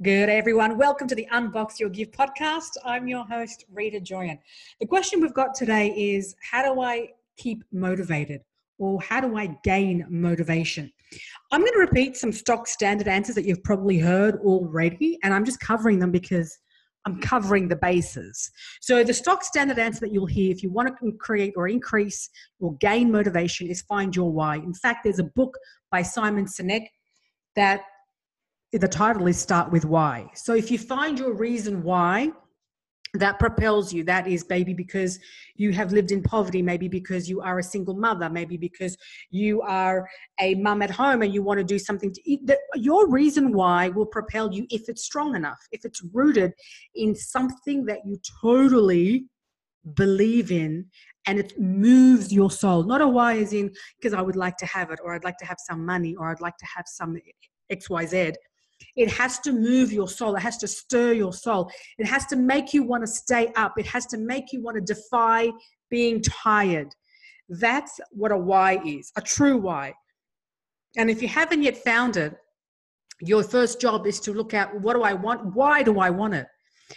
Good, everyone. Welcome to the Unbox Your Gift podcast. I'm your host, Rita Joyan. The question we've got today is How do I keep motivated? Or how do I gain motivation? I'm going to repeat some stock standard answers that you've probably heard already, and I'm just covering them because I'm covering the bases. So, the stock standard answer that you'll hear if you want to create or increase or gain motivation is find your why. In fact, there's a book by Simon Sinek that the title is Start with Why. So if you find your reason why, that propels you. That is maybe because you have lived in poverty, maybe because you are a single mother, maybe because you are a mum at home and you want to do something to eat. Your reason why will propel you if it's strong enough, if it's rooted in something that you totally believe in and it moves your soul. Not a why is in because I would like to have it, or I'd like to have some money, or I'd like to have some XYZ it has to move your soul. It has to stir your soul. It has to make you want to stay up. It has to make you want to defy being tired. That's what a why is, a true why. And if you haven't yet found it, your first job is to look at what do I want? Why do I want it?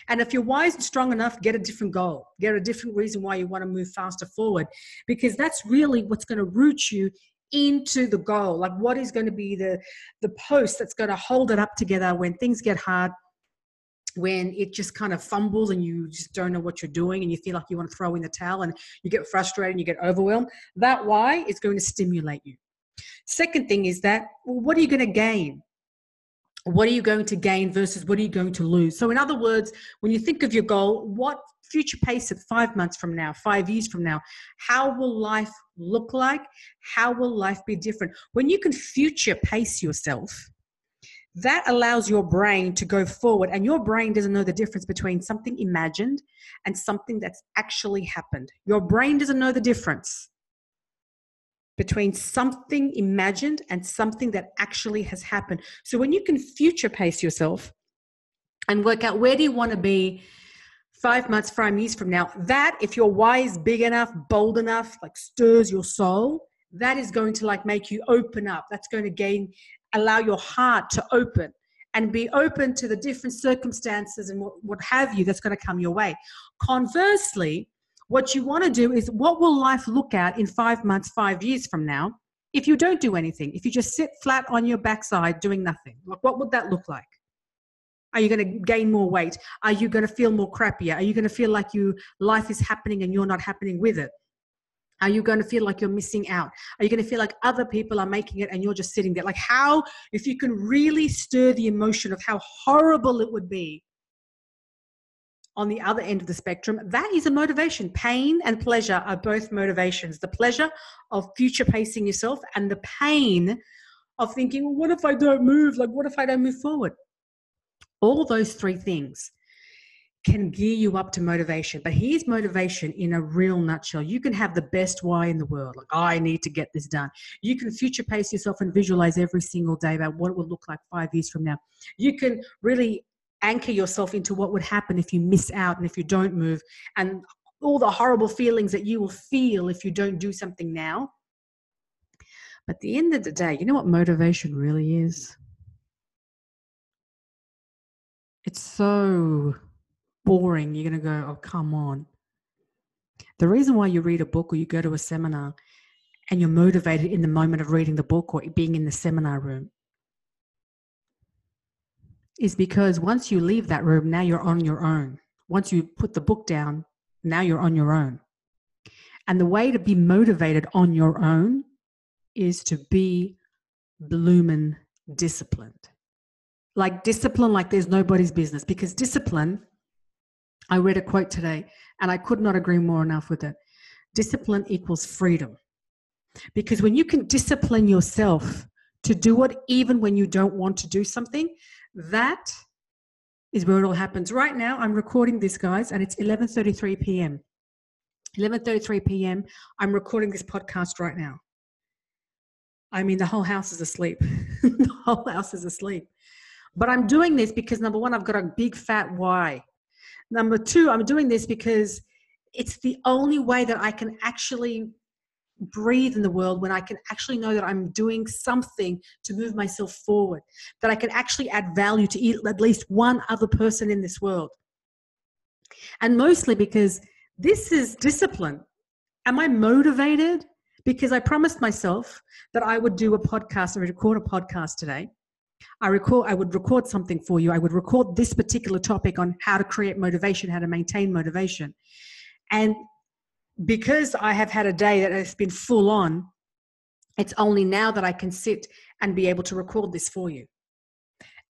And if your why isn't strong enough, get a different goal, get a different reason why you want to move faster forward, because that's really what's going to root you into the goal like what is going to be the the post that's going to hold it up together when things get hard when it just kind of fumbles and you just don't know what you're doing and you feel like you want to throw in the towel and you get frustrated and you get overwhelmed that why is going to stimulate you. Second thing is that well, what are you going to gain? What are you going to gain versus what are you going to lose? So in other words when you think of your goal what future pace it five months from now, five years from now? How will life look like? How will life be different? When you can future pace yourself, that allows your brain to go forward, and your brain doesn't know the difference between something imagined and something that's actually happened. Your brain doesn't know the difference between something imagined and something that actually has happened. So when you can future pace yourself and work out where do you want to be five months, five years from now, that if your why is big enough, bold enough, like stirs your soul, that is going to like make you open up. That's going to gain, allow your heart to open and be open to the different circumstances and what, what have you that's going to come your way. Conversely, what you want to do is what will life look at in five months, five years from now if you don't do anything? If you just sit flat on your backside doing nothing, like what would that look like? Are you going to gain more weight? Are you going to feel more crappier? Are you going to feel like you life is happening and you're not happening with it? Are you going to feel like you're missing out? Are you going to feel like other people are making it and you're just sitting there? Like how if you can really stir the emotion of how horrible it would be on the other end of the spectrum, that is a motivation. Pain and pleasure are both motivations. The pleasure of future pacing yourself and the pain of thinking, well, what if I don't move? Like, what if I don't move forward? All those three things can gear you up to motivation. But here's motivation in a real nutshell. You can have the best why in the world, like, I need to get this done. You can future pace yourself and visualize every single day about what it will look like five years from now. You can really anchor yourself into what would happen if you miss out and if you don't move, and all the horrible feelings that you will feel if you don't do something now. But at the end of the day, you know what motivation really is? It's so boring. You're going to go, oh, come on. The reason why you read a book or you go to a seminar and you're motivated in the moment of reading the book or being in the seminar room is because once you leave that room, now you're on your own. Once you put the book down, now you're on your own. And the way to be motivated on your own is to be bloomin' disciplined like discipline like there's nobody's business because discipline i read a quote today and i could not agree more enough with it. Discipline equals freedom. Because when you can discipline yourself to do it even when you don't want to do something that is where it all happens. Right now i'm recording this guys and it's 11.33 p.m 11.33 p.m i'm recording this podcast right now. I mean the whole house is asleep. The whole house is asleep but I'm doing this because number one, I've got a big fat why. Number two, I'm doing this because it's the only way that I can actually breathe in the world when I can actually know that I'm doing something to move myself forward, that I can actually add value to at least one other person in this world. And mostly because this is discipline. Am I motivated? Because I promised myself that I would do a podcast, would record a podcast today. I record I would record something for you. I would record this particular topic on how to create motivation, how to maintain motivation. And because I have had a day that has been full on, it's only now that I can sit and be able to record this for you.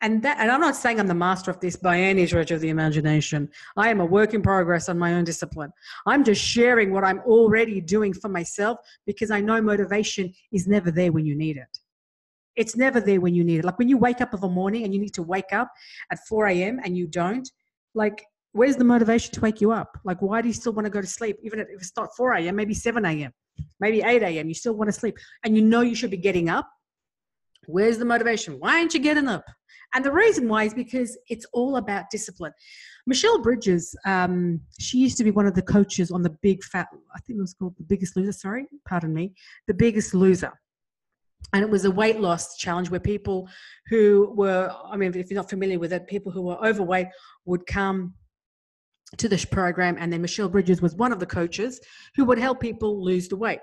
And that, and I'm not saying I'm the master of this by any stretch of the imagination. I am a work in progress on my own discipline. I'm just sharing what I'm already doing for myself because I know motivation is never there when you need it. It's never there when you need it. Like when you wake up of a morning and you need to wake up at 4 a.m. and you don't, like where's the motivation to wake you up? Like, why do you still want to go to sleep? Even if it's not 4 a.m., maybe 7 a.m., maybe 8 a.m., you still want to sleep. And you know you should be getting up. Where's the motivation? Why aren't you getting up? And the reason why is because it's all about discipline. Michelle Bridges, um, she used to be one of the coaches on the big fat, I think it was called The Biggest Loser, sorry, pardon me, The Biggest Loser. And it was a weight loss challenge where people who were, I mean, if you're not familiar with it, people who were overweight would come to this program. And then Michelle Bridges was one of the coaches who would help people lose the weight.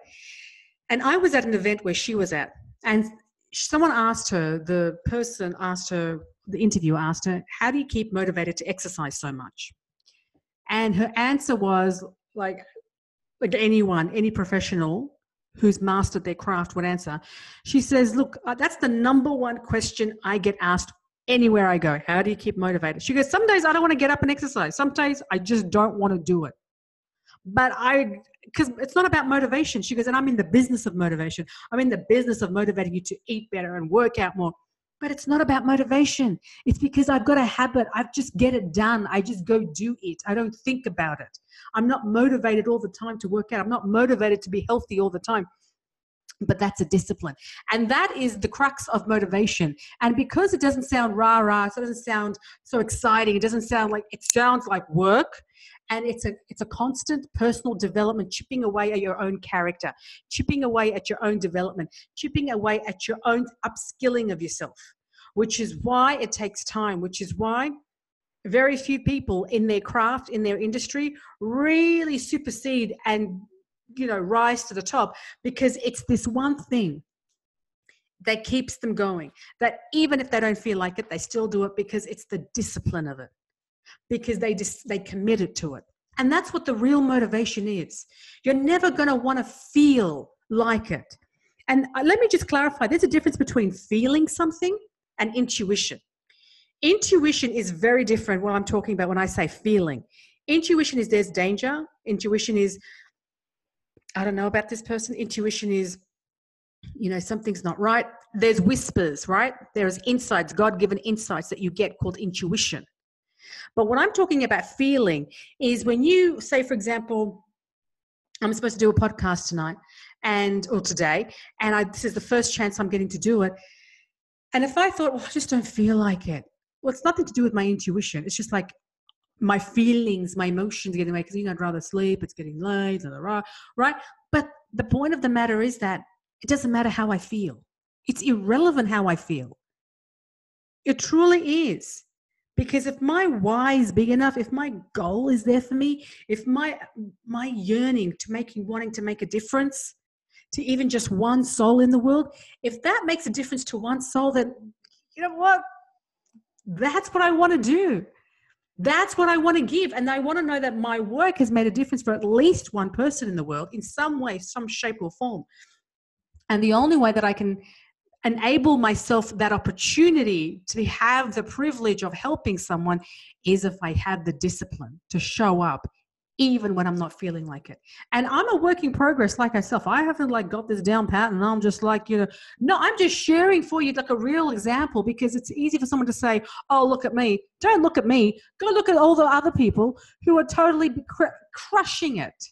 And I was at an event where she was at. And someone asked her, the person asked her, the interviewer asked her, how do you keep motivated to exercise so much? And her answer was like, like anyone, any professional who's mastered their craft would answer. She says, Look, uh, that's the number one question I get asked anywhere I go. How do you keep motivated? She goes, Some days I don't want to get up and exercise. Some days I just don't want to do it. But I, because it's not about motivation. She goes, And I'm in the business of motivation. I'm in the business of motivating you to eat better and work out more. But it's not about motivation. It's because I've got a habit. I just get it done. I just go do it. I don't think about it. I'm not motivated all the time to work out. I'm not motivated to be healthy all the time but that's a discipline. And that is the crux of motivation. And because it doesn't sound rah rah, so it doesn't sound so exciting, it doesn't sound like it sounds like work. And it's a it's a constant personal development, chipping away at your own character, chipping away at your own development, chipping away at your own upskilling of yourself, which is why it takes time, which is why very few people in their craft, in their industry, really supersede and you know rise to the top because it's this one thing that keeps them going that even if they don't feel like it they still do it because it's the discipline of it because they just they committed to it and that's what the real motivation is you're never going to want to feel like it and uh, let me just clarify there's a difference between feeling something and intuition intuition is very different what i'm talking about when i say feeling intuition is there's danger intuition is I don't know about this person. Intuition is, you know, something's not right. There's whispers, right? There's insights, God given insights that you get called intuition. But what I'm talking about feeling is when you say, for example, I'm supposed to do a podcast tonight and or today, and I, this is the first chance I'm getting to do it. And if I thought, well, I just don't feel like it, well, it's nothing to do with my intuition. It's just like my feelings, my emotions getting away because you know I'd rather sleep. It's getting late, blah, blah, blah, right? But the point of the matter is that it doesn't matter how I feel. It's irrelevant how I feel. It truly is. Because if my why is big enough, if my goal is there for me, if my my yearning to making wanting to make a difference to even just one soul in the world, if that makes a difference to one soul, then you know what? That's what I want to do. That's what I want to give. And I want to know that my work has made a difference for at least one person in the world in some way, some shape or form. And the only way that I can enable myself that opportunity to have the privilege of helping someone is if I have the discipline to show up even when I'm not feeling like it. And I'm a work in progress like myself. I haven't like got this down pat and I'm just like, you know, no, I'm just sharing for you like a real example because it's easy for someone to say, oh, look at me. Don't look at me. Go look at all the other people who are totally cr- crushing it.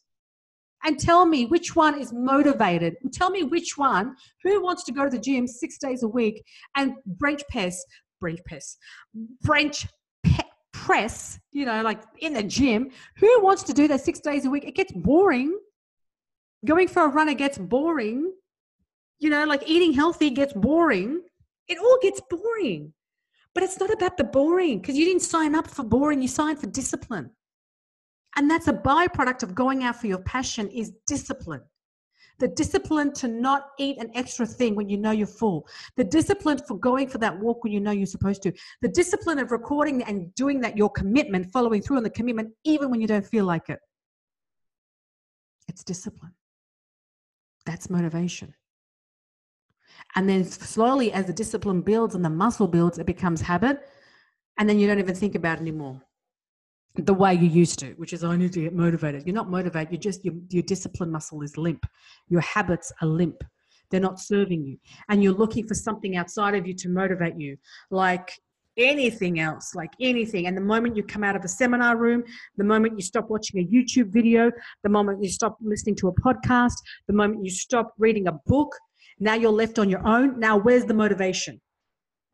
And tell me which one is motivated. Tell me which one, who wants to go to the gym six days a week and bench press, bench press, bench press, you know, like in the gym. Who wants to do that six days a week? It gets boring. Going for a run, it gets boring. You know, like eating healthy gets boring. It all gets boring. But it's not about the boring because you didn't sign up for boring, you signed for discipline. And that's a byproduct of going out for your passion is discipline. The discipline to not eat an extra thing when you know you're full. The discipline for going for that walk when you know you're supposed to. The discipline of recording and doing that, your commitment, following through on the commitment, even when you don't feel like it. It's discipline. That's motivation. And then slowly, as the discipline builds and the muscle builds, it becomes habit. And then you don't even think about it anymore the way you used to, which is I need to get motivated. You're not motivated. You're just your, your discipline muscle is limp. Your habits are limp. They're not serving you, and you're looking for something outside of you to motivate you, like anything else, like anything. And the moment you come out of a seminar room, the moment you stop watching a YouTube video, the moment you stop listening to a podcast, the moment you stop reading a book, now you're left on your own. Now, where's the motivation?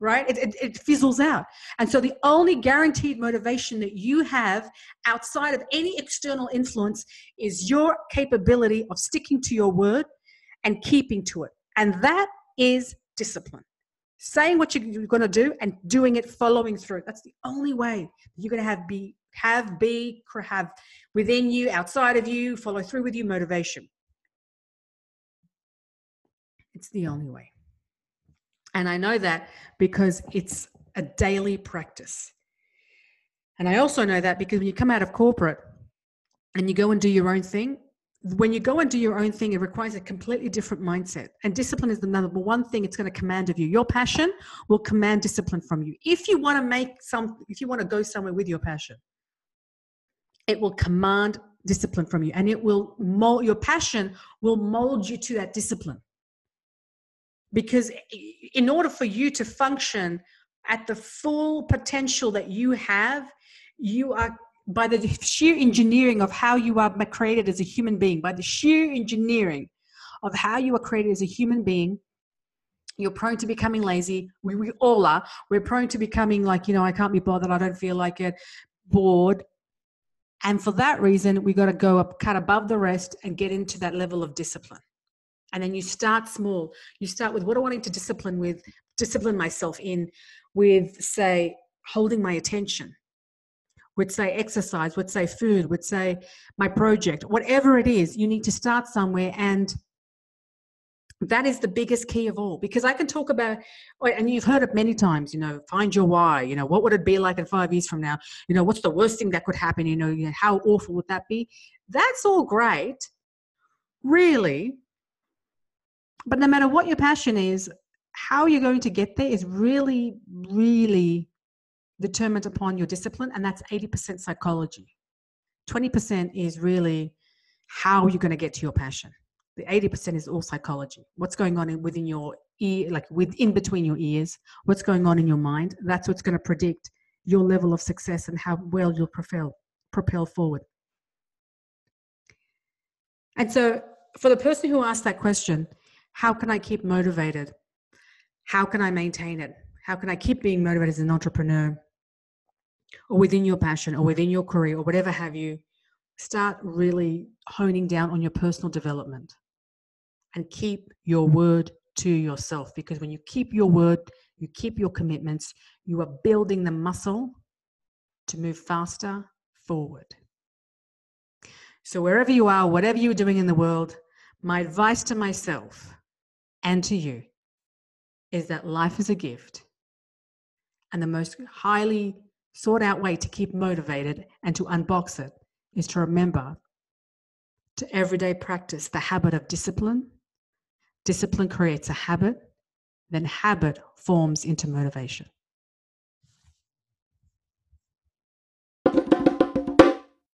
Right? It, it, it, fizzles out. And so, the only guaranteed motivation that you have outside of any external influence is your capability of sticking to your word and keeping to it. And that is discipline. Saying what you're going to do and doing it, following through. That's the only way you're going to have be have be have within you, outside of you, follow through with you motivation. It's the only way. And I know that because it's a daily practice. And I also know that because when you come out of corporate and you go and do your own thing, when you go and do your own thing, it requires a completely different mindset. And discipline is the number one thing it's going to command of you. Your passion will command discipline from you. If you want to make some, if you want to go somewhere with your passion, it will command discipline from you and it will mold your passion will mold you to that discipline because in order for you to function at the full potential that you have you are by the sheer engineering of how you are created as a human being by the sheer engineering of how you are created as a human being you're prone to becoming lazy. We, we all are. We're prone to becoming like you know i can't be bothered. I don't feel like it. Bored. And for that reason we got to go up cut above the rest and get into that level of discipline and then you start small. You start with what i want to discipline with discipline myself in with say holding my attention? Would say exercise would say food would say my project whatever it is you need to start somewhere. And that is the biggest key of all. Because i can talk about oh, and you've heard it many times you know find your why you know what would it be like in five years from now? You know what's the worst thing that could happen? You know how awful would that be? That's all great. Really but no matter what your passion is, how you're going to get there is really, really determined upon your discipline, and that's 80% psychology. 20% is really how you're going to get to your passion. The 80% is all psychology. What's going on in, within your ear, like within between your ears, what's going on in your mind. That's what's going to predict your level of success and how well you'll propel, propel forward. And so, for the person who asked that question, how can I keep motivated? How can I maintain it? How can I keep being motivated as an entrepreneur or within your passion or within your career or whatever have you? Start really honing down on your personal development and keep your word to yourself because when you keep your word, you keep your commitments, you are building the muscle to move faster forward. So, wherever you are, whatever you're doing in the world, my advice to myself and to you is that life is a gift. And the most highly sought out way to keep motivated and to unbox it is to remember to everyday practice the habit of discipline. Discipline creates a habit, then habit forms into motivation.